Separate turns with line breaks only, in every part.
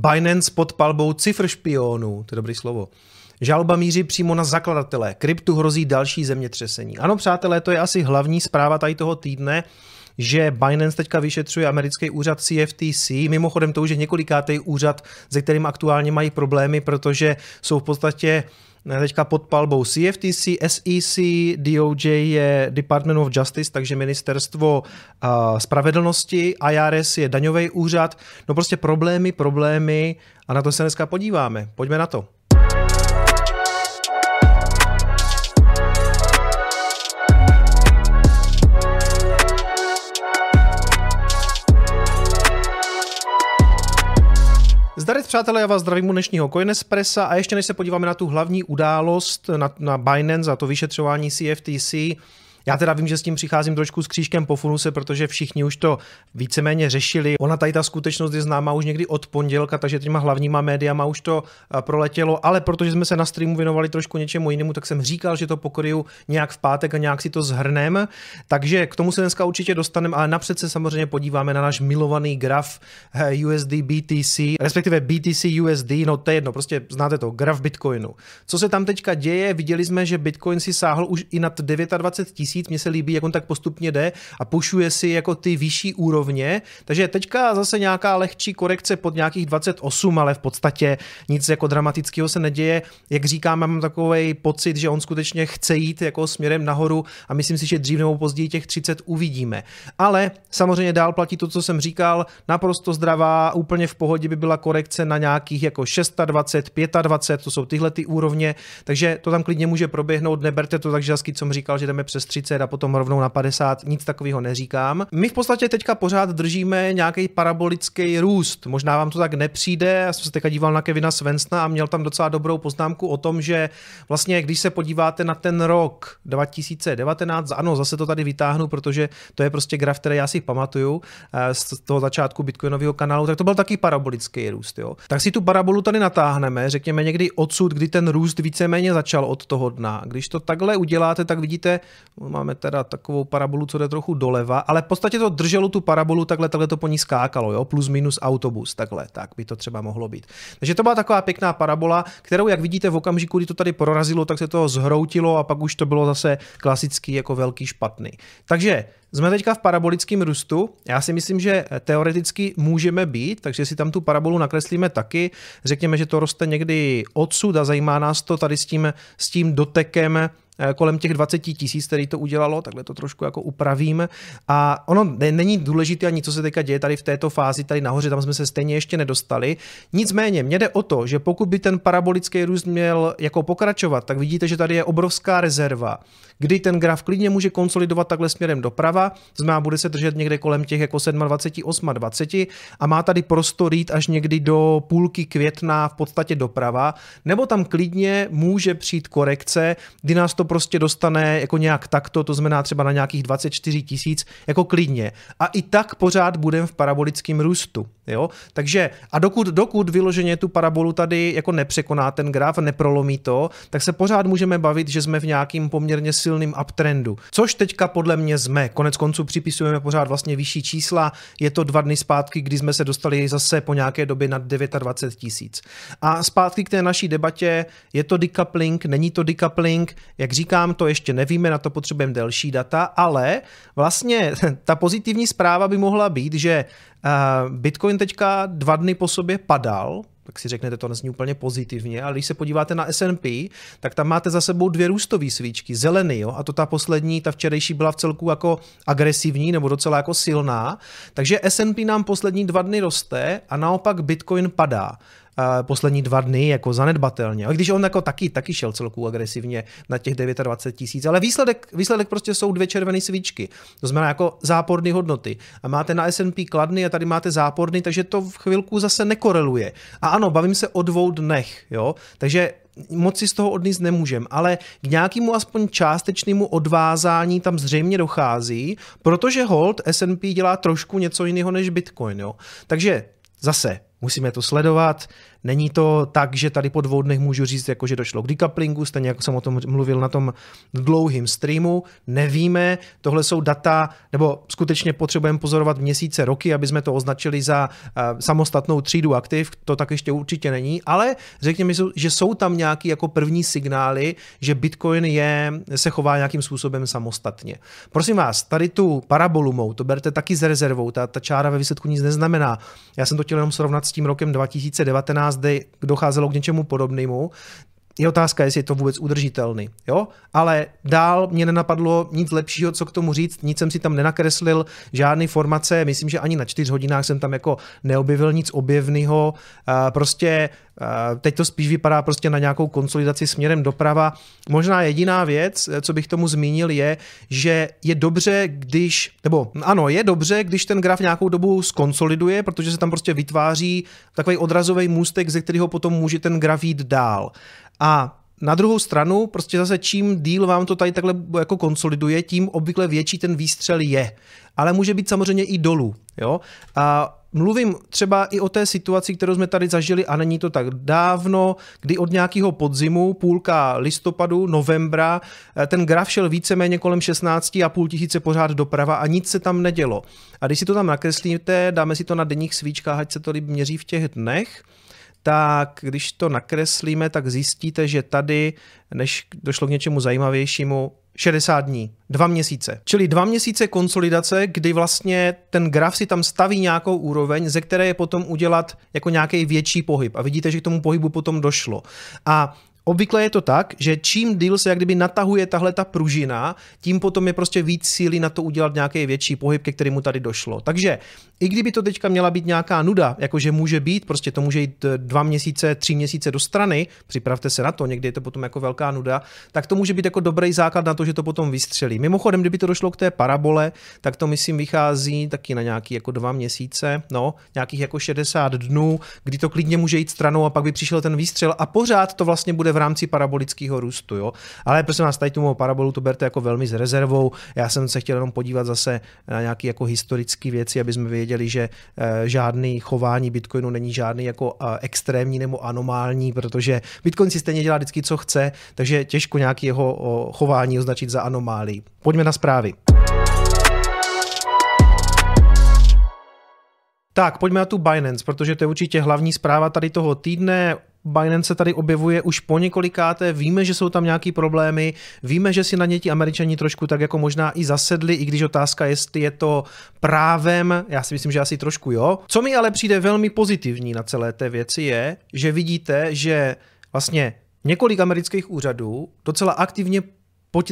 Binance pod palbou cifr špionů, to je dobrý slovo. Žalba míří přímo na zakladatele. Kryptu hrozí další zemětřesení. Ano, přátelé, to je asi hlavní zpráva tady toho týdne že Binance teďka vyšetřuje americký úřad CFTC. Mimochodem to už je několikátý úřad, se kterým aktuálně mají problémy, protože jsou v podstatě eh, teďka pod palbou CFTC, SEC, DOJ je Department of Justice, takže ministerstvo uh, spravedlnosti, IRS je daňový úřad. No prostě problémy, problémy a na to se dneska podíváme. Pojďme na to. Zdarec přátelé, já vás zdravím u dnešního Coinespressa a ještě než se podíváme na tu hlavní událost na, na Binance a to vyšetřování CFTC, já teda vím, že s tím přicházím trošku s křížkem po funuse, protože všichni už to víceméně řešili. Ona tady ta skutečnost je známá už někdy od pondělka, takže těma hlavníma médiama už to eh, proletělo, ale protože jsme se na streamu věnovali trošku něčemu jinému, tak jsem říkal, že to pokryju nějak v pátek a nějak si to zhrnem. Takže k tomu se dneska určitě dostaneme, ale napřed se samozřejmě podíváme na náš milovaný graf eh, USD BTC, respektive BTC USD, no to je jedno, prostě znáte to, graf Bitcoinu. Co se tam teďka děje? Viděli jsme, že Bitcoin si sáhl už i nad 29 tisíc tisíc, mně se líbí, jak on tak postupně jde a pušuje si jako ty vyšší úrovně, takže teďka zase nějaká lehčí korekce pod nějakých 28, ale v podstatě nic jako dramatického se neděje. Jak říkám, mám takový pocit, že on skutečně chce jít jako směrem nahoru a myslím si, že dřív nebo později těch 30 uvidíme. Ale samozřejmě dál platí to, co jsem říkal, naprosto zdravá, úplně v pohodě by byla korekce na nějakých jako 26, 25, to jsou tyhle ty úrovně, takže to tam klidně může proběhnout, neberte to tak co jsem říkal, že jdeme přes 30 a potom rovnou na 50, nic takového neříkám. My v podstatě teďka pořád držíme nějaký parabolický růst. Možná vám to tak nepřijde, já jsem se teďka díval na Kevina Svensna a měl tam docela dobrou poznámku o tom, že vlastně když se podíváte na ten rok 2019, ano, zase to tady vytáhnu, protože to je prostě graf, který já si pamatuju eh, z toho začátku Bitcoinového kanálu, tak to byl taky parabolický růst. Jo. Tak si tu parabolu tady natáhneme, řekněme někdy odsud, kdy ten růst víceméně začal od toho dna. Když to takhle uděláte, tak vidíte, máme teda takovou parabolu, co jde trochu doleva, ale v podstatě to drželo tu parabolu, takhle, takhle to po ní skákalo, jo? plus minus autobus, takhle, tak by to třeba mohlo být. Takže to byla taková pěkná parabola, kterou, jak vidíte, v okamžiku, kdy to tady prorazilo, tak se to zhroutilo a pak už to bylo zase klasický jako velký špatný. Takže jsme teďka v parabolickém růstu. Já si myslím, že teoreticky můžeme být, takže si tam tu parabolu nakreslíme taky. Řekněme, že to roste někdy odsud a zajímá nás to tady s tím, s tím dotekem kolem těch 20 tisíc, který to udělalo, takhle to trošku jako upravím. A ono není důležité ani, co se teďka děje tady v této fázi, tady nahoře, tam jsme se stejně ještě nedostali. Nicméně, mně jde o to, že pokud by ten parabolický růst měl jako pokračovat, tak vidíte, že tady je obrovská rezerva, kdy ten graf klidně může konsolidovat takhle směrem doprava, znamená, bude se držet někde kolem těch jako 27, 28 a má tady prostor jít až někdy do půlky května v podstatě doprava, nebo tam klidně může přijít korekce, kdy nás to prostě dostane jako nějak takto, to znamená třeba na nějakých 24 tisíc, jako klidně. A i tak pořád budeme v parabolickém růstu. Jo? Takže a dokud, dokud vyloženě tu parabolu tady jako nepřekoná ten graf, neprolomí to, tak se pořád můžeme bavit, že jsme v nějakým poměrně silným uptrendu. Což teďka podle mě jsme. Konec konců připisujeme pořád vlastně vyšší čísla. Je to dva dny zpátky, kdy jsme se dostali zase po nějaké době nad 29 tisíc. A zpátky k té naší debatě, je to decoupling, není to decoupling, jak říkám, to ještě nevíme, na to potřebujeme delší data, ale vlastně ta pozitivní zpráva by mohla být, že Bitcoin teďka dva dny po sobě padal, tak si řeknete, to nezní úplně pozitivně, ale když se podíváte na S&P, tak tam máte za sebou dvě růstové svíčky, zelený, jo, a to ta poslední, ta včerejší byla v celku jako agresivní nebo docela jako silná, takže S&P nám poslední dva dny roste a naopak Bitcoin padá poslední dva dny jako zanedbatelně. A když on jako taky, taky šel celku agresivně na těch 29 tisíc, ale výsledek, výsledek prostě jsou dvě červené svíčky. To znamená jako záporné hodnoty. A máte na S&P kladny a tady máte záporný, takže to v chvilku zase nekoreluje. A ano, bavím se o dvou dnech, jo. Takže moc si z toho odníst nemůžem, ale k nějakému aspoň částečnému odvázání tam zřejmě dochází, protože hold S&P dělá trošku něco jiného než Bitcoin, jo. Takže zase musíme to sledovat. Není to tak, že tady po dvou dnech můžu říct, jako že došlo k decouplingu, stejně jako jsem o tom mluvil na tom dlouhým streamu. Nevíme, tohle jsou data, nebo skutečně potřebujeme pozorovat měsíce, roky, aby jsme to označili za uh, samostatnou třídu aktiv, to tak ještě určitě není, ale řekněme, že jsou tam nějaký jako první signály, že Bitcoin je, se chová nějakým způsobem samostatně. Prosím vás, tady tu parabolu mou, to berte taky s rezervou, ta, ta čára ve výsledku nic neznamená. Já jsem to chtěl jenom srovnat s tím rokem 2019, kde docházelo k něčemu podobnému, je otázka, jestli je to vůbec udržitelný. Jo? Ale dál mě nenapadlo nic lepšího, co k tomu říct, nic jsem si tam nenakreslil, žádný formace, myslím, že ani na čtyř hodinách jsem tam jako neobjevil nic objevného. Prostě teď to spíš vypadá prostě na nějakou konsolidaci směrem doprava. Možná jediná věc, co bych tomu zmínil, je, že je dobře, když, nebo ano, je dobře, když ten graf nějakou dobu skonsoliduje, protože se tam prostě vytváří takový odrazový můstek, ze kterého potom může ten graf jít dál. A na druhou stranu, prostě zase čím díl vám to tady takhle jako konsoliduje, tím obvykle větší ten výstřel je. Ale může být samozřejmě i dolů. Jo? A mluvím třeba i o té situaci, kterou jsme tady zažili a není to tak dávno, kdy od nějakého podzimu, půlka listopadu, novembra, eh, ten graf šel víceméně kolem 16,5 tisíce pořád doprava a nic se tam nedělo. A když si to tam nakreslíte, dáme si to na denních svíčkách, ať se to líp měří v těch dnech, tak když to nakreslíme, tak zjistíte, že tady, než došlo k něčemu zajímavějšímu, 60 dní, dva měsíce. Čili dva měsíce konsolidace, kdy vlastně ten graf si tam staví nějakou úroveň, ze které je potom udělat jako nějaký větší pohyb. A vidíte, že k tomu pohybu potom došlo. A Obvykle je to tak, že čím díl se jak kdyby natahuje tahle ta pružina, tím potom je prostě víc síly na to udělat nějaký větší pohyb, ke kterému tady došlo. Takže i kdyby to teďka měla být nějaká nuda, jakože může být, prostě to může jít dva měsíce, tři měsíce do strany, připravte se na to, někdy je to potom jako velká nuda, tak to může být jako dobrý základ na to, že to potom vystřelí. Mimochodem, kdyby to došlo k té parabole, tak to myslím vychází taky na nějaký jako dva měsíce, no, nějakých jako 60 dnů, kdy to klidně může jít stranou a pak by přišel ten výstřel a pořád to vlastně bude v rámci parabolického růstu. Jo? Ale prosím vás, tady tu parabolu to berte jako velmi s rezervou. Já jsem se chtěl jenom podívat zase na nějaké jako historické věci, aby jsme věděli, že e, žádný chování Bitcoinu není žádný jako e, extrémní nebo anomální, protože Bitcoin si stejně dělá vždycky, co chce, takže těžko nějaký jeho chování označit za anomálii. Pojďme na zprávy. Tak, pojďme na tu Binance, protože to je určitě hlavní zpráva tady toho týdne. Binance se tady objevuje už po několikáté, víme, že jsou tam nějaký problémy, víme, že si na ně ti američani trošku tak jako možná i zasedli, i když otázka, jestli je to právem, já si myslím, že asi trošku jo. Co mi ale přijde velmi pozitivní na celé té věci je, že vidíte, že vlastně několik amerických úřadů docela aktivně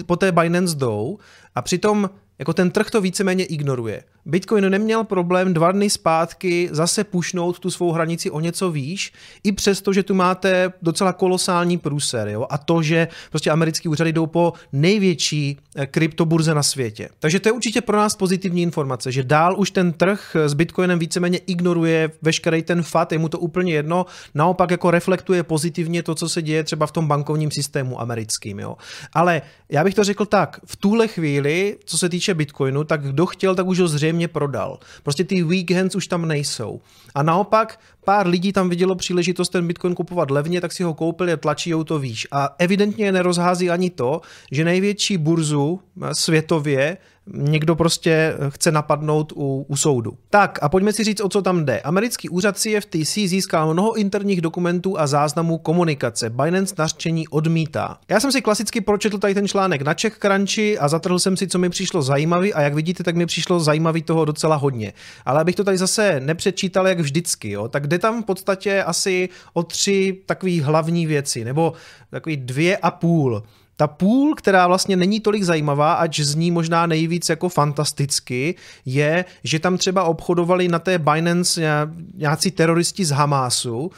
po, té Binance jdou a přitom jako ten trh to víceméně ignoruje. Bitcoin neměl problém dva dny zpátky zase pušnout tu svou hranici o něco výš, i přesto, že tu máte docela kolosální průser. Jo? A to, že prostě americký úřady jdou po největší eh, kryptoburze na světě. Takže to je určitě pro nás pozitivní informace, že dál už ten trh s Bitcoinem víceméně ignoruje veškerý ten fat, je mu to úplně jedno, naopak jako reflektuje pozitivně to, co se děje třeba v tom bankovním systému americkým. Jo? Ale já bych to řekl tak, v tuhle chvíli, co se týče Bitcoinu, tak kdo chtěl, tak už ho zřejmě zřejmě prodal. Prostě ty weekends už tam nejsou. A naopak pár lidí tam vidělo příležitost ten Bitcoin kupovat levně, tak si ho koupili a tlačí to výš. A evidentně nerozhází ani to, že největší burzu světově někdo prostě chce napadnout u, u soudu. Tak a pojďme si říct, o co tam jde. Americký úřad CFTC získal mnoho interních dokumentů a záznamů komunikace. Binance nařčení odmítá. Já jsem si klasicky pročetl tady ten článek na Czech Crunchy a zatrhl jsem si, co mi přišlo zajímavý a jak vidíte, tak mi přišlo zajímavý toho docela hodně. Ale abych to tady zase nepřečítal jak vždycky, jo, tak jde tam v podstatě asi o tři takové hlavní věci, nebo takový dvě a půl. Ta půl, která vlastně není tolik zajímavá, ať zní možná nejvíc jako fantasticky, je, že tam třeba obchodovali na té Binance nějací teroristi z Hamásu,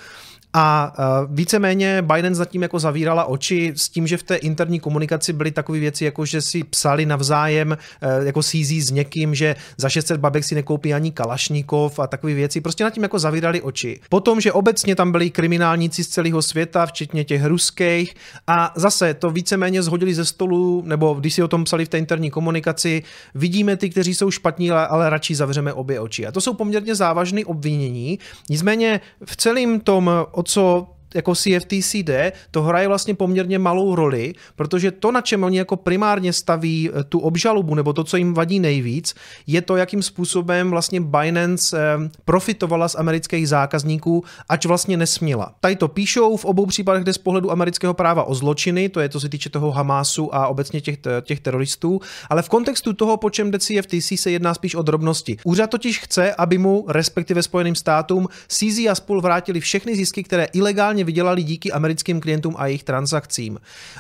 A víceméně Biden zatím jako zavírala oči s tím, že v té interní komunikaci byly takové věci, jako že si psali navzájem jako CZ s někým, že za 600 babek si nekoupí ani Kalašníkov a takové věci. Prostě nad tím jako zavírali oči. Potom, že obecně tam byli kriminálníci z celého světa, včetně těch ruských a zase to víceméně zhodili ze stolu, nebo když si o tom psali v té interní komunikaci, vidíme ty, kteří jsou špatní, ale radši zavřeme obě oči. A to jsou poměrně závažné obvinění. Nicméně v celém tom, o co jako CFTC jde, to hraje vlastně poměrně malou roli, protože to, na čem oni jako primárně staví eh, tu obžalobu, nebo to, co jim vadí nejvíc, je to, jakým způsobem vlastně Binance eh, profitovala z amerických zákazníků, ač vlastně nesměla. Tady to píšou v obou případech, kde z pohledu amerického práva o zločiny, to je to se týče toho Hamásu a obecně těch, těch teroristů, ale v kontextu toho, po čem jde CFTC, se jedná spíš o drobnosti. Úřad totiž chce, aby mu, respektive Spojeným státům, CZ a spol vrátili všechny zisky, které ilegálně reálně vydělali díky americkým klientům a jejich transakcím.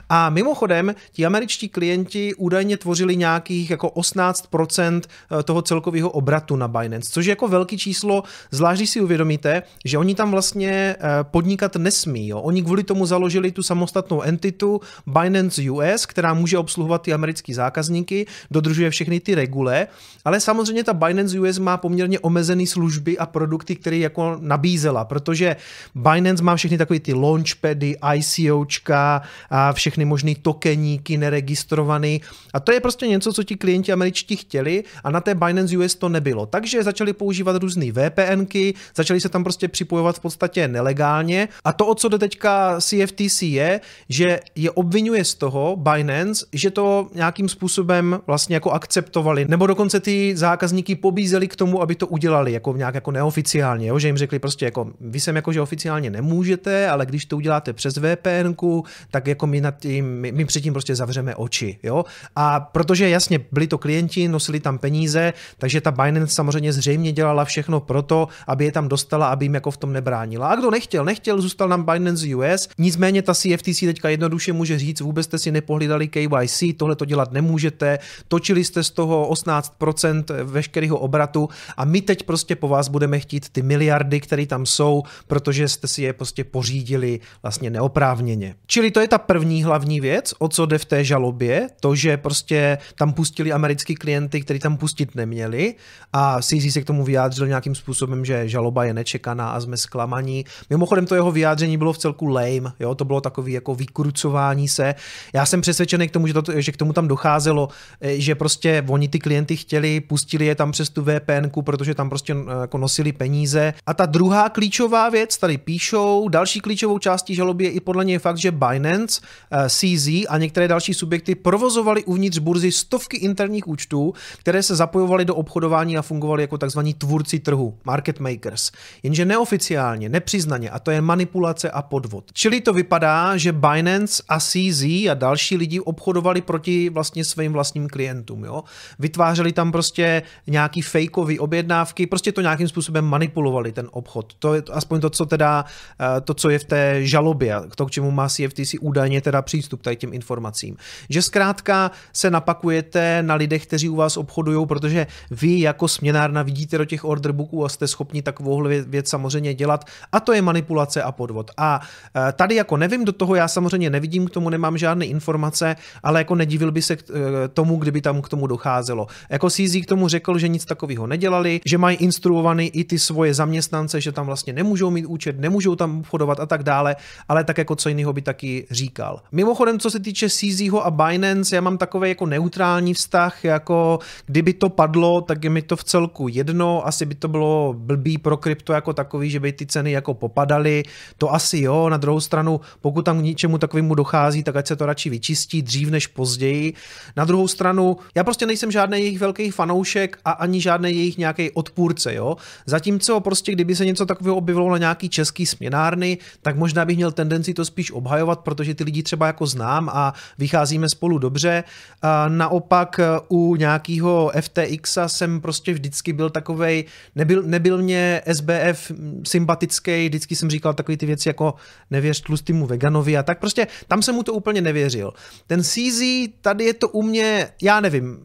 A mimochodem, ti američtí klienti údajně tvořili nějakých jako 18% eh, toho celkového obratu na Binance, což je jako velký číslo, zvlášť si uvědomíte, že oni tam vlastně eh, podnikat nesmí. Jo. Oni kvůli tomu založili tu samostatnou entitu Binance US, která může obsluhovat ty americké zákazníky, dodržuje všechny ty regule, ale samozřejmě ta Binance US má poměrně omezené služby a produkty, které jako nabízela, protože Binance má všechny tak takový ty launchpady, ICOčka a všechny možný tokeníky neregistrovaný. A to je prostě něco, co ti klienti američtí chtěli a na té Binance US to nebylo. Takže začali používat různé VPNky, začali se tam prostě připojovat v podstatě nelegálně. A to, o co jde teďka CFTC je, že je obvinuje z toho Binance, že to nějakým způsobem vlastně jako akceptovali, nebo dokonce ty zákazníky pobízeli k tomu, aby to udělali jako nějak jako neoficiálně, jo? že jim řekli prostě jako vy sem jako, že oficiálně nemůžete, ale když to uděláte přes VPN, tak jako my, nad tím, my, my předtím prostě zavřeme oči. Jo? A protože jasně byli to klienti, nosili tam peníze, takže ta Binance samozřejmě zřejmě dělala všechno proto, aby je tam dostala, aby jim jako v tom nebránila. A kdo nechtěl, nechtěl, zůstal nám Binance US. Nicméně ta CFTC teďka jednoduše může říct, vůbec jste si nepohlídali KYC, tohle to dělat nemůžete, točili jste z toho 18% veškerého obratu a my teď prostě po vás budeme chtít ty miliardy, které tam jsou, protože jste si je prostě pořídili řídili vlastně neoprávněně. Čili to je ta první hlavní věc, o co jde v té žalobě, to, že prostě tam pustili americký klienty, který tam pustit neměli a CZ se k tomu vyjádřil nějakým způsobem, že žaloba je nečekaná a jsme zklamaní. Mimochodem to jeho vyjádření bylo v celku lame, jo, to bylo takový jako vykrucování se. Já jsem přesvědčený k tomu, že, to, že k tomu tam docházelo, eh, že prostě oni ty klienty chtěli, pustili je tam přes tu VPN, protože tam prostě eh, jako nosili peníze. A ta druhá klíčová věc, tady píšou, další klíčovou částí žaloby je i podle něj fakt, že Binance, eh, CZ a některé další subjekty provozovali uvnitř burzy stovky interních účtů, které se zapojovaly do obchodování a fungovaly jako tzv. tvůrci trhu, market makers. Jenže neoficiálně, nepřiznaně, a to je manipulace a podvod. Čili to vypadá, že Binance a CZ a další lidi obchodovali proti vlastně svým vlastním klientům. Jo? Vytvářeli tam prostě nějaký fejkový objednávky, prostě to nějakým způsobem manipulovali ten obchod. To je aspoň to, co teda, eh, to, co je v té žalobě, to, k čemu má CFTC údajně teda přístup tady těm informacím. Že zkrátka se napakujete na lidech, kteří u vás obchodují, protože vy jako směnárna vidíte do těch orderbooků a jste schopni takovou věc samozřejmě dělat a to je manipulace a podvod. A e, tady jako nevím do toho, já samozřejmě nevidím k tomu, nemám žádné informace, ale jako nedivil by se k e, tomu, kdyby tam k tomu docházelo. Jako CZ k tomu řekl, že nic takového nedělali, že mají instruovaný i ty svoje zaměstnance, že tam vlastně nemůžou mít účet, nemůžou tam obchodovat a tak dále, ale tak jako co jiného by taky říkal. Mimochodem, co se týče CZho a Binance, já mám takový jako neutrální vztah, jako kdyby to padlo, tak je mi to v celku jedno, asi by to bylo blbý pro krypto jako takový, že by ty ceny jako popadaly, to asi jo, na druhou stranu, pokud tam k ničemu takovému dochází, tak ať se to radši vyčistí dřív než později. Na druhou stranu, já prostě nejsem žádný jejich velký fanoušek a ani žádný jejich nějaký odpůrce, jo. Zatímco prostě, kdyby se něco takového objevilo na nějaký český směnárny, tak možná bych měl tendenci to spíš obhajovat, protože ty lidi třeba jako znám a vycházíme spolu dobře. A naopak e, u nějakého FTX jsem prostě vždycky byl takovej, nebyl, nebyl mě SBF sympatický, vždycky jsem říkal takové ty věci jako nevěř tlustýmu veganovi a tak prostě tam jsem mu to úplně nevěřil. Ten CZ, tady je to u mě, já nevím,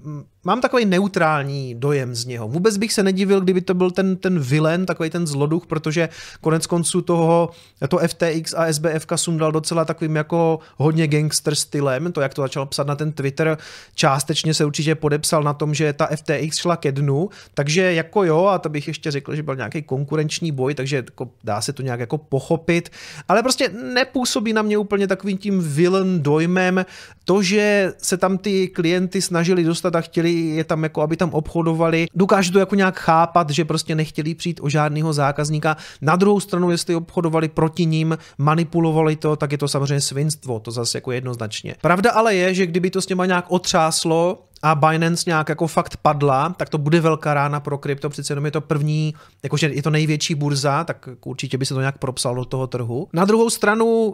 mám takový neutrální dojem z něho. Vůbec bych se nedivil, kdyby to byl ten, ten vilen, takový ten zloduch, protože konec konců toho, to FTX a SBF sundal docela takovým jako hodně gangster stylem, to jak to začal psat na ten Twitter, částečně se určitě podepsal na tom, že ta FTX šla ke dnu, takže jako jo, a to bych ještě řekl, že byl nějaký konkurenční boj, takže jako dá se to nějak jako pochopit, ale prostě nepůsobí na mě úplně takovým tím villain dojmem. To, že se tam ty klienty snažili dostat a chtěli je tam jako, aby tam obchodovali. Dokážu to jako nějak chápat, že prostě nechtěli přijít o žádného zákazníka. Na druhou stranu, jestli obchodovali proti ním, manipulovali to, tak je to samozřejmě svinstvo, to zase jako jednoznačně. Pravda ale je, že kdyby to s něma nějak otřáslo, a Binance nějak jako fakt padla, tak to bude velká rána pro krypto, přece jenom je to první, jakože je to největší burza, tak určitě by se to nějak propsalo do toho trhu. Na druhou stranu, uh,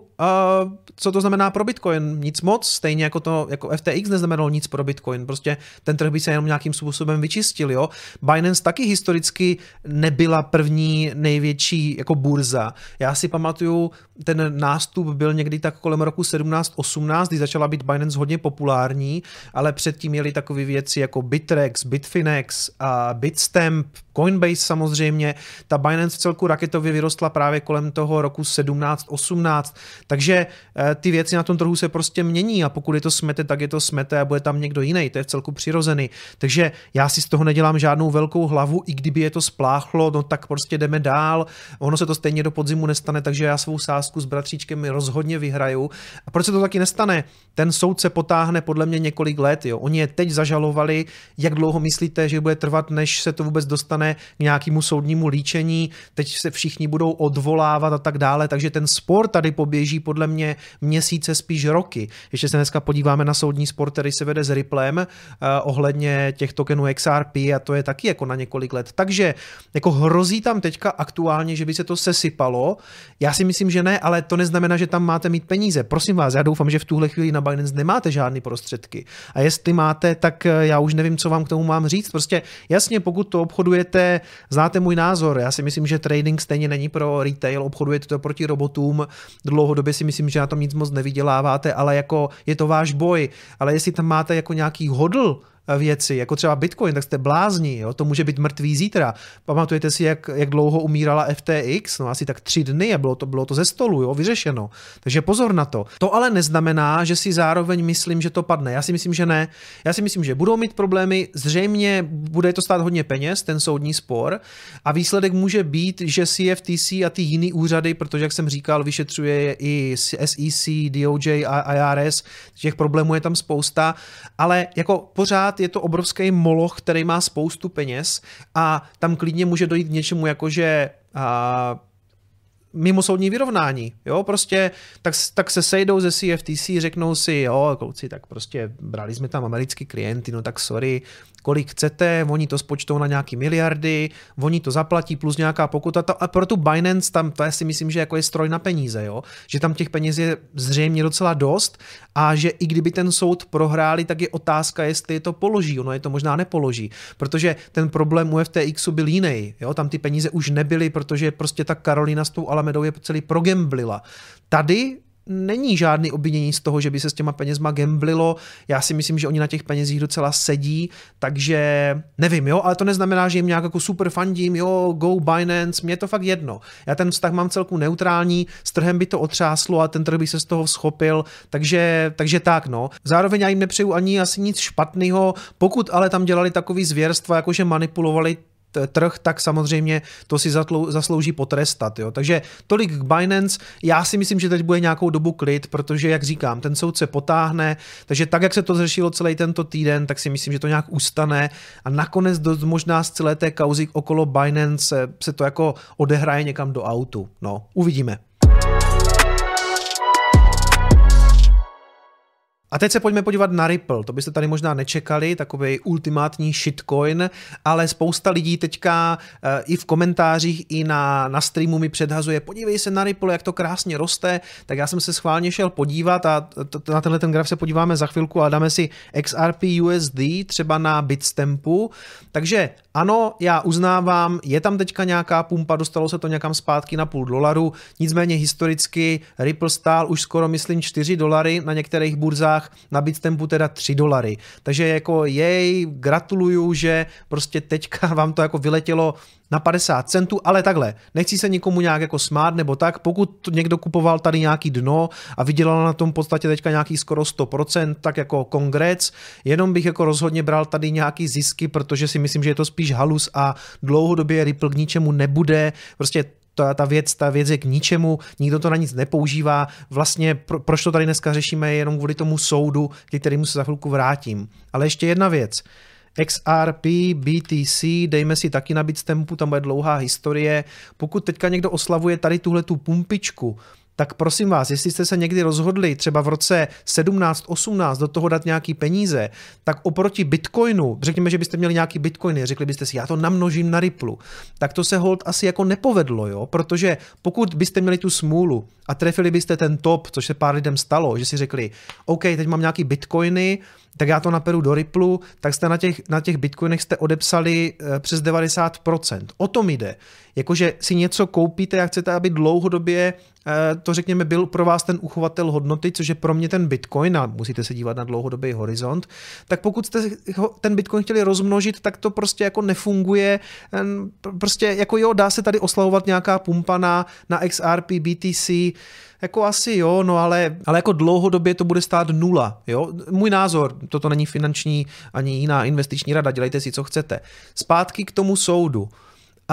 co to znamená pro Bitcoin? Nic moc, stejně jako to, jako FTX neznamenalo nic pro Bitcoin, prostě ten trh by se jenom nějakým způsobem vyčistil, jo. Binance taky historicky nebyla první největší jako burza. Já si pamatuju, ten nástup byl někdy tak kolem roku 17-18, kdy začala být Binance hodně populární, ale předtím měli takové věci jako Bitrex, Bitfinex a Bitstamp, Coinbase samozřejmě. Ta Binance v celku raketově vyrostla právě kolem toho roku 17-18, takže eh, ty věci na tom trhu se prostě mění a pokud je to smete, tak je to smete a bude tam někdo jiný, to je v celku přirozený. Takže já si z toho nedělám žádnou velkou hlavu, i kdyby je to spláchlo, no tak prostě jdeme dál. Ono se to stejně do podzimu nestane, takže já svou sázku s bratříčkem rozhodně vyhraju. A proč se to taky nestane? Ten soud se potáhne podle mě několik let. Jo. Oni je teď zažalovali. Jak dlouho myslíte, že bude trvat, než se to vůbec dostane k nějakému soudnímu líčení? Teď se všichni budou odvolávat a tak dále, takže ten spor tady poběží podle mě měsíce, spíš roky. Ještě se dneska podíváme na soudní spor, který se vede s Ripplem uh, ohledně těch tokenů XRP a to je taky jako na několik let. Takže jako hrozí tam teďka aktuálně, že by se to sesypalo. Já si myslím, že ne, ale to neznamená, že tam máte mít peníze. Prosím vás, já doufám, že v tuhle chvíli na Binance nemáte žádné prostředky. A jestli máte, tak eh, já už nevím, co vám k tomu mám říct. Prostě jasně, pokud to obchodujete, znáte můj názor. Já si myslím, že trading stejně není pro retail, obchodujete to proti robotům. Dlouhodobě si myslím, že na tom nic moc nevyděláváte, ale jako je to váš boj. Ale jestli tam máte jako nějaký hodl, věci, jako třeba Bitcoin, tak jste blázni, jo? to může být mrtvý zítra. Pamatujete si, jak, jak dlouho umírala FTX? No asi tak tři dny a bylo to, bylo to ze stolu, jo? vyřešeno. Takže pozor na to. To ale neznamená, že si zároveň myslím, že to padne. Já si myslím, že ne. Já si myslím, že budou mít problémy, zřejmě bude to stát hodně peněz, ten soudní spor, a výsledek může být, že CFTC a ty jiný úřady, protože jak jsem říkal, vyšetřuje i SEC, DOJ a IRS, těch problémů je tam spousta, ale jako pořád je to obrovský moloch, který má spoustu peněz a tam klidně může dojít k něčemu jako, že a, mimo soudní vyrovnání, jo, prostě tak, tak se sejdou ze CFTC, řeknou si, jo, kluci, tak prostě brali jsme tam americký klienty, no tak sorry, kolik chcete, oni to spočtou na nějaký miliardy, oni to zaplatí plus nějaká pokuta. A pro tu Binance tam, to já si myslím, že jako je stroj na peníze, jo? že tam těch peněz je zřejmě docela dost a že i kdyby ten soud prohráli, tak je otázka, jestli je to položí. Ono je to možná nepoloží, protože ten problém u FTXu byl jiný. Jo? Tam ty peníze už nebyly, protože prostě ta Karolina s tou Alamedou je celý progemblila. Tady není žádný obvinění z toho, že by se s těma penězma gamblilo. Já si myslím, že oni na těch penězích docela sedí, takže nevím, jo, ale to neznamená, že jim nějak jako super fandím, jo, go Binance, mě je to fakt jedno. Já ten vztah mám celku neutrální, s trhem by to otřáslo a ten trh by se z toho schopil, takže, takže tak, no. Zároveň já jim nepřeju ani asi nic špatného, pokud ale tam dělali takový zvěrstva, jakože manipulovali trh, tak samozřejmě to si zaslouží potrestat. Jo. Takže tolik k Binance. Já si myslím, že teď bude nějakou dobu klid, protože, jak říkám, ten soud se potáhne, takže tak, jak se to zřešilo celý tento týden, tak si myslím, že to nějak ustane a nakonec dost možná z celé té kauzy okolo Binance se to jako odehraje někam do autu. No, uvidíme. A teď se pojďme podívat na Ripple. To byste tady možná nečekali, takový ultimátní shitcoin, ale spousta lidí teďka uh, i v komentářích, i na, na streamu mi předhazuje, podívej se na Ripple, jak to krásně roste, tak já jsem se schválně šel podívat a to, na tenhle ten graf se podíváme za chvilku a dáme si XRP USD třeba na Bitstampu. Takže ano, já uznávám, je tam teďka nějaká pumpa, dostalo se to někam zpátky na půl dolaru, nicméně historicky Ripple stál už skoro myslím 4 dolary na některých burzách, dolarách, na Bitstampu teda 3 dolary. Takže jako jej gratuluju, že prostě teďka vám to jako vyletělo na 50 centů, ale takhle, nechci se nikomu nějak jako smát nebo tak, pokud někdo kupoval tady nějaký dno a vydělal na tom v podstatě teďka nějaký skoro 100%, tak jako kongrec, jenom bych jako rozhodně bral tady nějaký zisky, protože si myslím, že je to spíš halus a dlouhodobě Ripple k ničemu nebude, prostě ta, ta, věc, ta věc je k ničemu, nikdo to na nic nepoužívá. Vlastně pro, proč to tady dneska řešíme je jenom kvůli tomu soudu, k kterému se za chvilku vrátím. Ale ještě jedna věc. XRP, BTC, dejme si taky na Bitstampu, tam bude dlouhá historie. Pokud teďka někdo oslavuje tady tuhle tu pumpičku, tak prosím vás, jestli jste se někdy rozhodli třeba v roce 17-18 do toho dát nějaký peníze, tak oproti Bitcoinu, řekněme, že byste měli nějaký Bitcoiny, řekli byste si, já to namnožím na Ripple, tak to se hold asi jako nepovedlo, jo? protože pokud byste měli tu smůlu a trefili byste ten top, což se pár lidem stalo, že si řekli, OK, teď mám nějaký Bitcoiny, tak já to naperu do Ripple, tak jste na těch, na těch bitcoinech jste odepsali eh, přes 90%. O tom jde. Jakože si něco koupíte a chcete, aby dlouhodobě eh, to řekněme byl pro vás ten uchovatel hodnoty, což je pro mě ten bitcoin a musíte se dívat na dlouhodobý horizont, tak pokud jste ten bitcoin chtěli rozmnožit, tak to prostě jako nefunguje. Prostě jako jo, dá se tady oslavovat nějaká pumpa na, na XRP, BTC, jako asi jo, no ale, ale jako dlouhodobě to bude stát nula, jo. Můj názor, toto není finanční ani jiná investiční rada, dělejte si, co chcete. Zpátky k tomu soudu.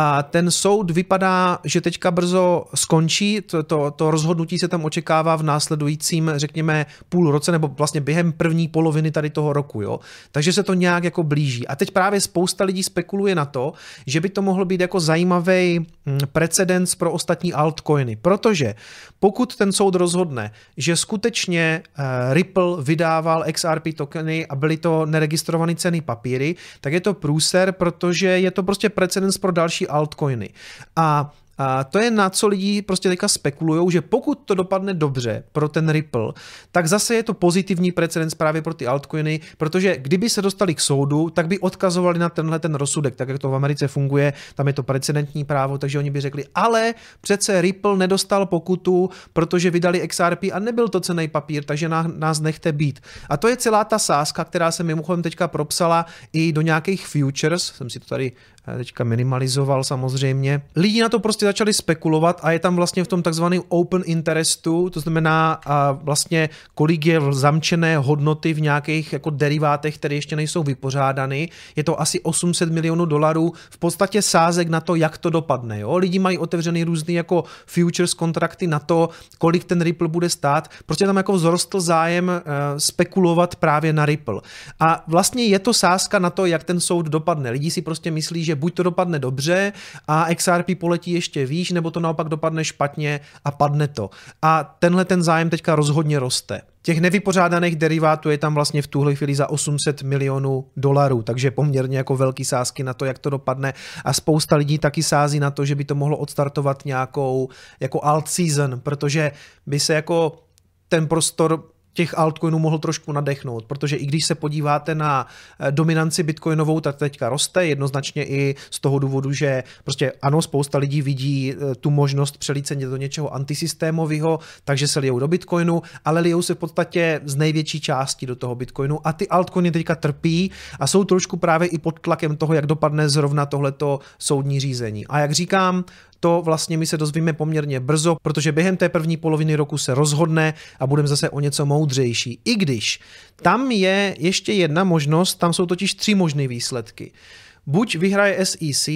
A ten soud vypadá, že teďka brzo skončí, to, to, to rozhodnutí se tam očekává v následujícím, řekněme, půl roce, nebo vlastně během první poloviny tady toho roku, jo. Takže se to nějak jako blíží. A teď právě spousta lidí spekuluje na to, že by to mohlo být jako zajímavý hm, precedens pro ostatní altcoiny, protože pokud ten soud rozhodne, že skutečně uh, Ripple vydával XRP tokeny a byly to neregistrované ceny papíry, tak je to průser, protože je to prostě precedens pro další altcoiny. A a to je na co lidi prostě teďka spekulují, že pokud to dopadne dobře pro ten Ripple, tak zase je to pozitivní precedens právě pro ty altcoiny, protože kdyby se dostali k soudu, tak by odkazovali na tenhle ten rozsudek, tak jak to v Americe funguje, tam je to precedentní právo, takže oni by řekli, ale přece Ripple nedostal pokutu, protože vydali XRP a nebyl to cený papír, takže nás nechte být. A to je celá ta sázka, která se mimochodem teďka propsala i do nějakých futures, jsem si to tady teďka minimalizoval samozřejmě. Lidi na to prostě začali spekulovat a je tam vlastně v tom takzvaném open interestu, to znamená vlastně kolik je zamčené hodnoty v nějakých jako derivátech, které ještě nejsou vypořádány. Je to asi 800 milionů dolarů, v podstatě sázek na to, jak to dopadne. Jo? Lidi mají otevřený různý jako futures kontrakty na to, kolik ten Ripple bude stát. Prostě tam jako vzrostl zájem uh, spekulovat právě na Ripple. A vlastně je to sázka na to, jak ten soud dopadne. Lidi si prostě myslí, že buď to dopadne dobře a XRP poletí ještě výš, nebo to naopak dopadne špatně a padne to. A tenhle ten zájem teďka rozhodně roste. Těch nevypořádaných derivátů je tam vlastně v tuhle chvíli za 800 milionů dolarů, takže poměrně jako velký sázky na to, jak to dopadne a spousta lidí taky sází na to, že by to mohlo odstartovat nějakou jako alt season, protože by se jako ten prostor těch altcoinů mohl trošku nadechnout, protože i když se podíváte na eh, dominanci bitcoinovou, tak teďka roste jednoznačně i z toho důvodu, že prostě ano, spousta lidí vidí eh, tu možnost přelít se do něčeho antisystémového, takže se lijou do bitcoinu, ale lijou se v podstatě z největší části do toho bitcoinu a ty altcoiny teďka trpí a jsou trošku právě i pod tlakem toho, jak dopadne zrovna tohleto soudní řízení. A jak říkám, to vlastně my se dozvíme poměrně brzo, protože během té první poloviny roku se rozhodne a budeme zase o něco moudřejší. I když tam je ještě jedna možnost, tam jsou totiž tři možné výsledky. Buď vyhraje SEC,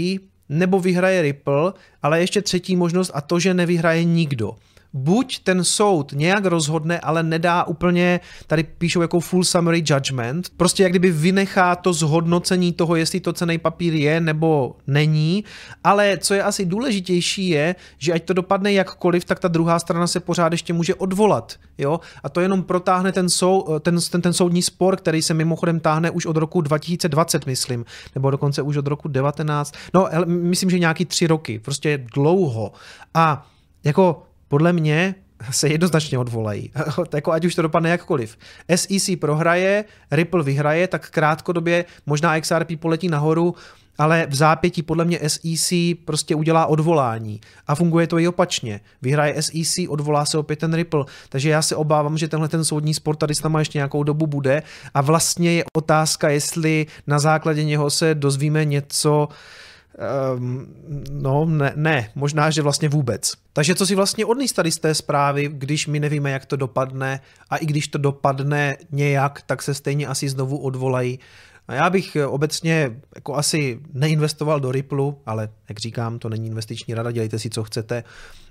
nebo vyhraje Ripple, ale ještě třetí možnost a to, že nevyhraje nikdo buď ten soud nějak rozhodne, ale nedá úplně, tady píšou jako full summary judgment, prostě jak kdyby vynechá to zhodnocení toho, jestli to cený papír je nebo není, ale co je asi důležitější je, že ať to dopadne jakkoliv, tak ta druhá strana se pořád ještě může odvolat, jo, a to jenom protáhne ten, sou, ten, ten, ten soudní spor, který se mimochodem táhne už od roku 2020, myslím, nebo dokonce už od roku 19, no, myslím, že nějaký tři roky, prostě dlouho. A jako podle mě se jednoznačně odvolají. jako ať už to dopadne jakkoliv. SEC prohraje, Ripple vyhraje, tak krátkodobě možná XRP poletí nahoru, ale v zápětí podle mě SEC prostě udělá odvolání a funguje to i opačně. Vyhraje SEC, odvolá se opět ten Ripple, takže já se obávám, že tenhle ten soudní sport tady s náma ještě nějakou dobu bude a vlastně je otázka, jestli na základě něho se dozvíme něco, Um, no, ne, ne, možná, že vlastně vůbec. Takže co si vlastně odníst tady z té zprávy, když my nevíme, jak to dopadne a i když to dopadne nějak, tak se stejně asi znovu odvolají a já bych eh, obecně jako asi neinvestoval do Ripple, ale jak říkám, to není investiční rada, dělejte si, co chcete.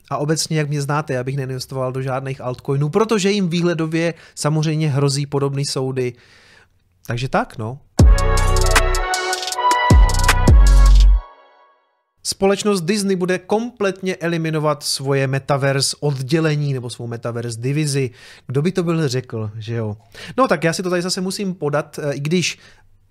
A obecně, jak mě znáte, já bych neinvestoval do žádných altcoinů, protože jim výhledově samozřejmě hrozí podobné soudy. Takže tak, no. Společnost Disney bude kompletně eliminovat svoje metaverse oddělení nebo svou metaverse divizi. Kdo by to byl řekl, že jo? No tak já si to tady zase musím podat, eh, i když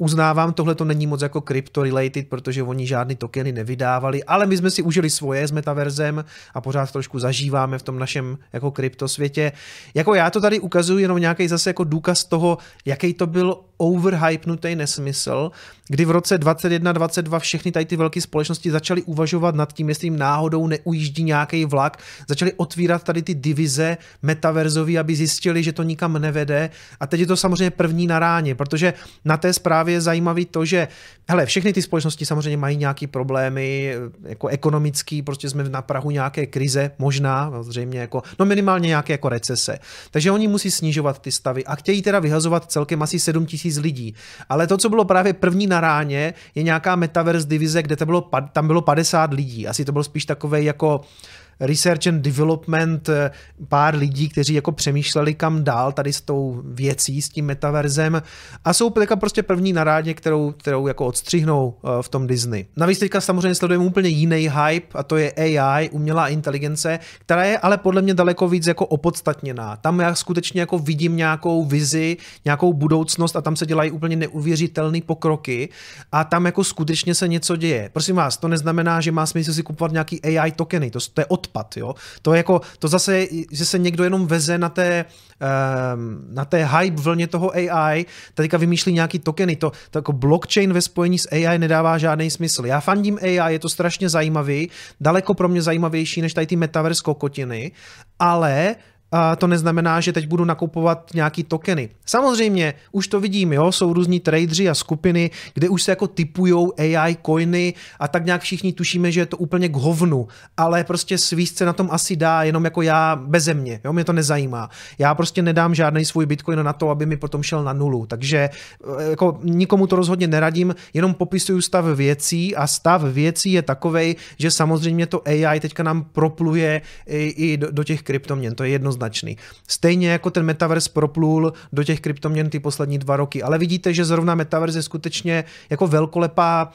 Uznávám, tohle to není moc jako crypto related, protože oni žádný tokeny nevydávali, ale my jsme si užili svoje s metaverzem a pořád trošku zažíváme v tom našem jako krypto světě. Jako já to tady ukazuju jenom nějaký zase jako důkaz toho, jaký to byl overhypnutý nesmysl, kdy v roce 21-22 všechny tady ty velké společnosti začaly uvažovat nad tím, jestli jim náhodou neujíždí nějaký vlak, začaly otvírat tady ty divize metaverzový, aby zjistili, že to nikam nevede a teď je to samozřejmě první na ráně, protože na té zprávě je zajímavý to, že hele, všechny ty společnosti samozřejmě mají nějaké problémy jako ekonomický, prostě jsme na Prahu nějaké krize, možná, zřejmě jako, no minimálně nějaké jako recese. Takže oni musí snižovat ty stavy a chtějí teda vyhazovat celkem asi 7 tisíc lidí. Ale to, co bylo právě první na ráně, je nějaká metaverse divize, kde to bylo, tam bylo 50 lidí. Asi to bylo spíš takové jako research and development eh, pár lidí, kteří jako přemýšleli kam dál tady s tou věcí, s tím metaverzem a jsou teďka prostě první na rádě, kterou, kterou jako odstřihnou eh, v tom Disney. Navíc teďka samozřejmě sledujeme úplně jiný hype a to je AI, umělá inteligence, která je ale podle mě daleko víc jako opodstatněná. Tam já skutečně jako vidím nějakou vizi, nějakou budoucnost a tam se dělají úplně neuvěřitelné pokroky a tam jako skutečně se něco děje. Prosím vás, to neznamená, že má smysl si kupovat nějaký AI tokeny, to, to je od odpad. Jo? To, jako, to zase, že se někdo jenom veze na té, um, na té hype vlně toho AI, teďka vymýšlí nějaký tokeny. To, to jako blockchain ve spojení s AI nedává žádný smysl. Já fandím AI, je to strašně zajímavý, daleko pro mě zajímavější než tady ty metaverse kokotiny, ale a to neznamená, že teď budu nakupovat nějaký tokeny. Samozřejmě, už to vidím, jo, jsou různí tradeři a skupiny, kde už se jako typujou AI coiny a tak nějak všichni tušíme, že je to úplně k hovnu, ale prostě svíst se na tom asi dá, jenom jako já beze mě, jo, mě to nezajímá. Já prostě nedám žádný svůj bitcoin na to, aby mi potom šel na nulu, takže eh, jako nikomu to rozhodně neradím, jenom popisuju stav věcí a stav věcí je takovej, že samozřejmě to AI teďka nám propluje i, i do, do těch kryptoměn, to je jedno jednoznačný. Stejně jako ten metaverse proplul do těch kryptoměn ty poslední dva roky, ale vidíte, že zrovna metaverse je skutečně jako velkolepá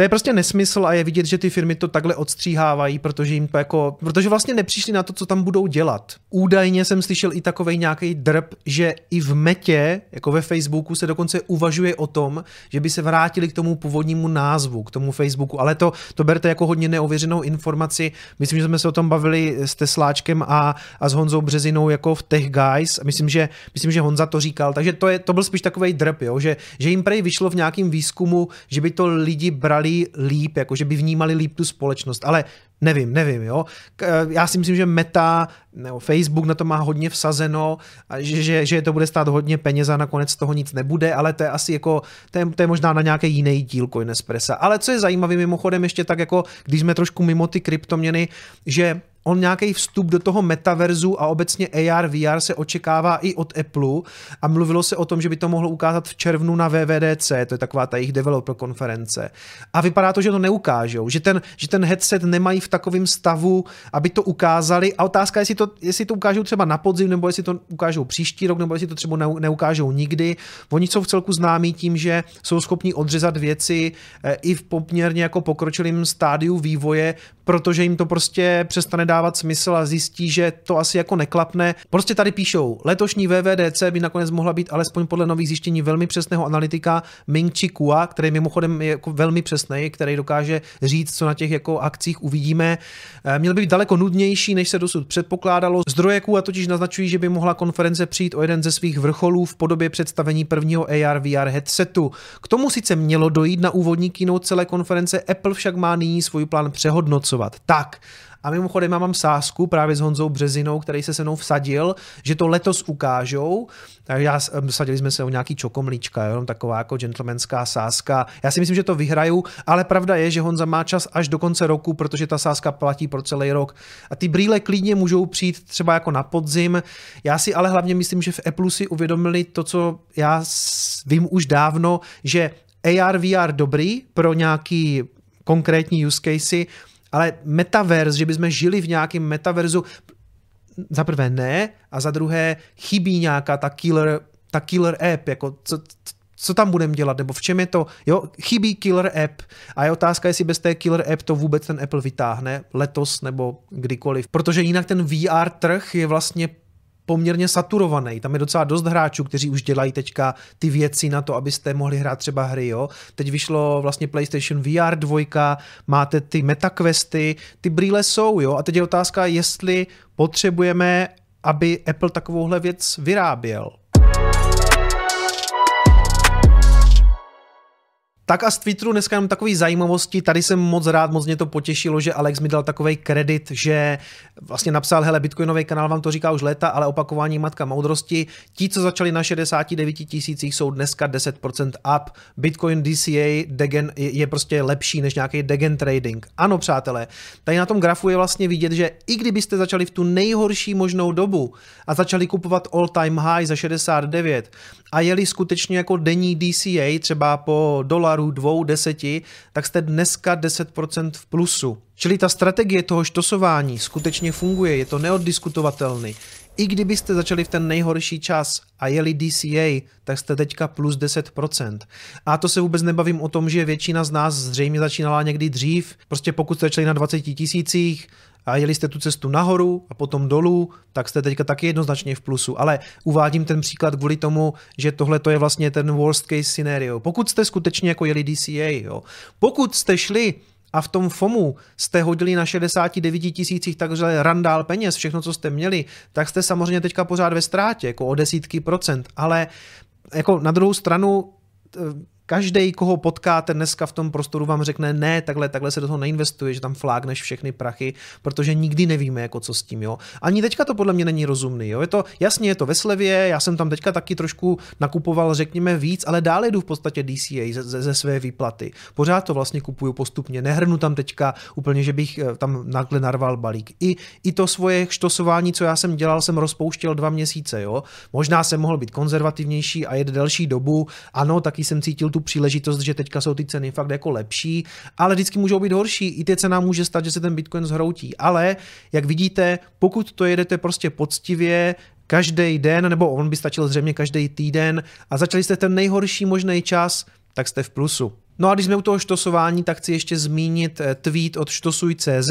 to je prostě nesmysl a je vidět, že ty firmy to takhle odstříhávají, protože jim to jako, protože vlastně nepřišli na to, co tam budou dělat. Údajně jsem slyšel i takovej nějaký drb, že i v metě, jako ve Facebooku, se dokonce uvažuje o tom, že by se vrátili k tomu původnímu názvu, k tomu Facebooku, ale to, to berte jako hodně neověřenou informaci. Myslím, že jsme se o tom bavili s Tesláčkem a, a s Honzou Březinou jako v Tech Guys. Myslím, že, myslím, že Honza to říkal, takže to, je, to byl spíš takový drb, jo? Že, že jim prej vyšlo v nějakém výzkumu, že by to lidi brali vnímali líp, jako že by vnímali líp tu společnost, ale nevím, nevím, jo. Eh, já si myslím, že Meta nebo Facebook na to má hodně vsazeno, že, že, že to bude stát hodně peněz a nakonec toho nic nebude, ale to je asi jako, to je, to je možná na nějaký jiný díl Coinespressa. Ale co je zajímavé mimochodem ještě tak jako, když jsme trošku mimo ty kryptoměny, že on nějaký vstup do toho metaverzu a obecně AR, VR se očekává i od Apple a mluvilo se o tom, že by to mohlo ukázat v červnu na VVDC, to je taková ta jejich developer konference. A vypadá to, že to neukážou, že ten, že ten headset nemají v takovém stavu, aby to ukázali a otázka je, jestli to, jestli to ukážou třeba na podzim, nebo jestli to ukážou příští rok, nebo jestli to třeba neukážou nikdy. Oni jsou v celku známí tím, že jsou schopni odřezat věci eh, i v poměrně jako pokročilém stádiu vývoje, protože jim to prostě přestane dávat smysl a zjistí, že to asi jako neklapne. Prostě tady píšou, letošní VVDC by nakonec mohla být alespoň podle nových zjištění velmi přesného analytika Ming Chi Kua, který mimochodem je jako velmi přesný, který dokáže říct, co na těch jako akcích uvidíme. Eh, měl by být daleko nudnější, než se dosud předpokládalo. Zdroje Kua totiž naznačují, že by mohla konference přijít o jeden ze svých vrcholů v podobě představení prvního AR VR headsetu. K tomu sice mělo dojít na úvodní keynote celé konference, Apple však má nyní svůj plán přehodnocovat. Tak, a mimochodem já mám sásku právě s Honzou Březinou, který se se mnou vsadil, že to letos ukážou. Tak já vsadili jsme se o nějaký čokomlíčka, jenom taková jako gentlemanská sázka. Já si myslím, že to vyhraju, ale pravda je, že Honza má čas až do konce roku, protože ta sázka platí pro celý rok. A ty brýle klidně můžou přijít třeba jako na podzim. Já si ale hlavně myslím, že v Apple si uvědomili to, co já vím už dávno, že AR, VR dobrý pro nějaký konkrétní use casey, ale metaverse, že bychom žili v nějakém metaverzu, za prvé ne, a za druhé chybí nějaká ta killer, ta killer app, jako co, co tam budeme dělat, nebo v čem je to, jo, chybí killer app. A je otázka, jestli bez té killer app to vůbec ten Apple vytáhne letos nebo kdykoliv, protože jinak ten VR trh je vlastně poměrně saturovaný. Tam je docela dost hráčů, kteří už dělají teďka ty věci na to, abyste mohli hrát třeba hry. Jo? Teď vyšlo vlastně PlayStation VR 2, máte ty MetaQuesty, ty brýle jsou, jo? A teď je otázka, jestli potřebujeme, aby Apple takovouhle věc vyráběl. Tak a z Twitteru dneska jenom takové zajímavosti. Tady jsem moc rád, moc mě to potěšilo, že Alex mi dal takový kredit, že vlastně napsal, hele, Bitcoinový kanál vám to říká už léta, ale opakování matka moudrosti. Ti, co začali na 69 tisících, jsou dneska 10% up. Bitcoin DCA degen je prostě lepší než nějaký degen trading. Ano, přátelé, tady na tom grafu je vlastně vidět, že i kdybyste začali v tu nejhorší možnou dobu a začali kupovat all time high za 69 a jeli skutečně jako denní DCA třeba po dolaru dvou deseti, tak jste dneska 10% v plusu. Čili ta strategie toho štosování skutečně funguje, je to neoddiskutovatelný. I kdybyste začali v ten nejhorší čas a jeli DCA, tak jste teďka plus 10%. A to se vůbec nebavím o tom, že většina z nás zřejmě začínala někdy dřív. Prostě pokud jste začali na 20 tisících, a jeli jste tu cestu nahoru a potom dolů, tak jste teďka taky jednoznačně v plusu. Ale uvádím ten příklad kvůli tomu, že tohle to je vlastně ten worst case scenario. Pokud jste skutečně jako jeli DCA, jo. pokud jste šli a v tom FOMu jste hodili na 69 tisících takhle randál peněz, všechno, co jste měli, tak jste samozřejmě teďka pořád ve ztrátě, jako o desítky procent, ale jako na druhou stranu Každý, koho potkáte dneska v tom prostoru, vám řekne, ne, takhle, takhle se do toho neinvestuje, že tam flágneš všechny prachy, protože nikdy nevíme, jako co s tím. Jo. Ani teďka to podle mě není rozumný. Jo. Je to, jasně, je to ve slevě, já jsem tam teďka taky trošku nakupoval, řekněme, víc, ale dále jdu v podstatě DCA ze, ze, ze své výplaty. Pořád to vlastně kupuju postupně, nehrnu tam teďka úplně, že bych eh, tam nakle narval balík. I, i to svoje štosování, co já jsem dělal, jsem rozpouštěl dva měsíce. Jo. Možná jsem mohl být konzervativnější a jet delší dobu. Ano, taky jsem cítil tu tu příležitost, že teďka jsou ty ceny fakt jako lepší, ale vždycky můžou být horší. I ty cena může stát, že se ten Bitcoin zhroutí. Ale jak vidíte, pokud to jedete prostě poctivě, každý den, nebo on by stačil zřejmě každý týden a začali jste ten nejhorší možný čas, tak jste v plusu. No a když jsme u toho štosování, tak chci ještě zmínit eh, tweet od štosuj.cz,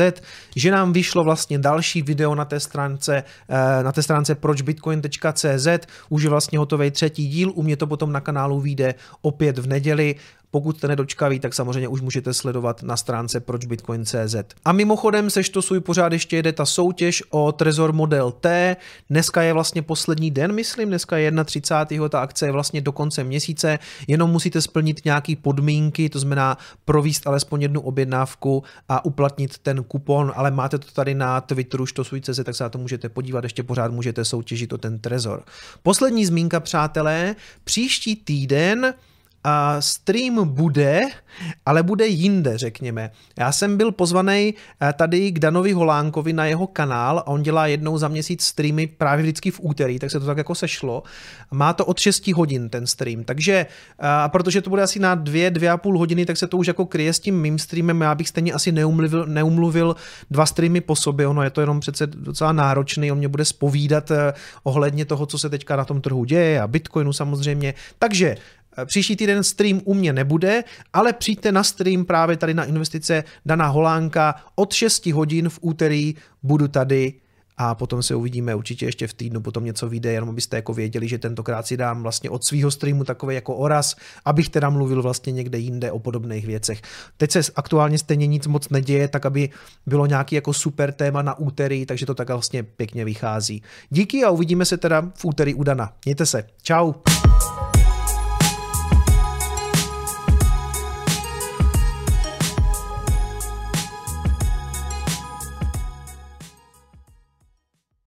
že nám vyšlo vlastně další video na té stránce, eh, na té stránce pročbitcoin.cz, už je vlastně hotový třetí díl, u mě to potom na kanálu vyjde opět v neděli pokud jste nedočkaví, tak samozřejmě už můžete sledovat na stránce pročbitcoin.cz. A mimochodem se svůj pořád ještě jede ta soutěž o Trezor Model T. Dneska je vlastně poslední den, myslím, dneska je 31. Ta akce je vlastně do konce měsíce, jenom musíte splnit nějaké podmínky, to znamená províst alespoň jednu objednávku a uplatnit ten kupon, ale máte to tady na Twitteru štosuj.cz, tak se na to můžete podívat, ještě pořád můžete soutěžit o ten Trezor. Poslední zmínka, přátelé, příští týden a stream bude, ale bude jinde, řekněme. Já jsem byl pozvaný eh, tady k Danovi Holánkovi na jeho kanál a on dělá jednou za měsíc streamy právě vždycky v úterý, tak se to tak jako sešlo. Má to od 6 hodin ten stream, takže eh, a protože to bude asi na dvě, dvě a půl hodiny, tak se to už jako kryje s tím mým streamem. Já bych stejně asi neumluvil, neumluvil dva streamy po sobě, ono je to jenom přece docela náročný, on mě bude spovídat eh, ohledně toho, co se teďka na tom trhu děje a Bitcoinu samozřejmě. Takže Příští týden stream u mě nebude, ale přijďte na stream právě tady na investice Dana Holánka od 6 hodin v úterý budu tady a potom se uvidíme určitě ještě v týdnu, potom něco vyjde, jenom abyste jako věděli, že tentokrát si dám vlastně od svého streamu takový jako oraz, abych teda mluvil vlastně někde jinde o podobných věcech. Teď se aktuálně stejně nic moc neděje, tak aby bylo nějaký jako super téma na úterý, takže to tak vlastně pěkně vychází. Díky a uvidíme se teda v úterý u Dana. Mějte se. Ciao.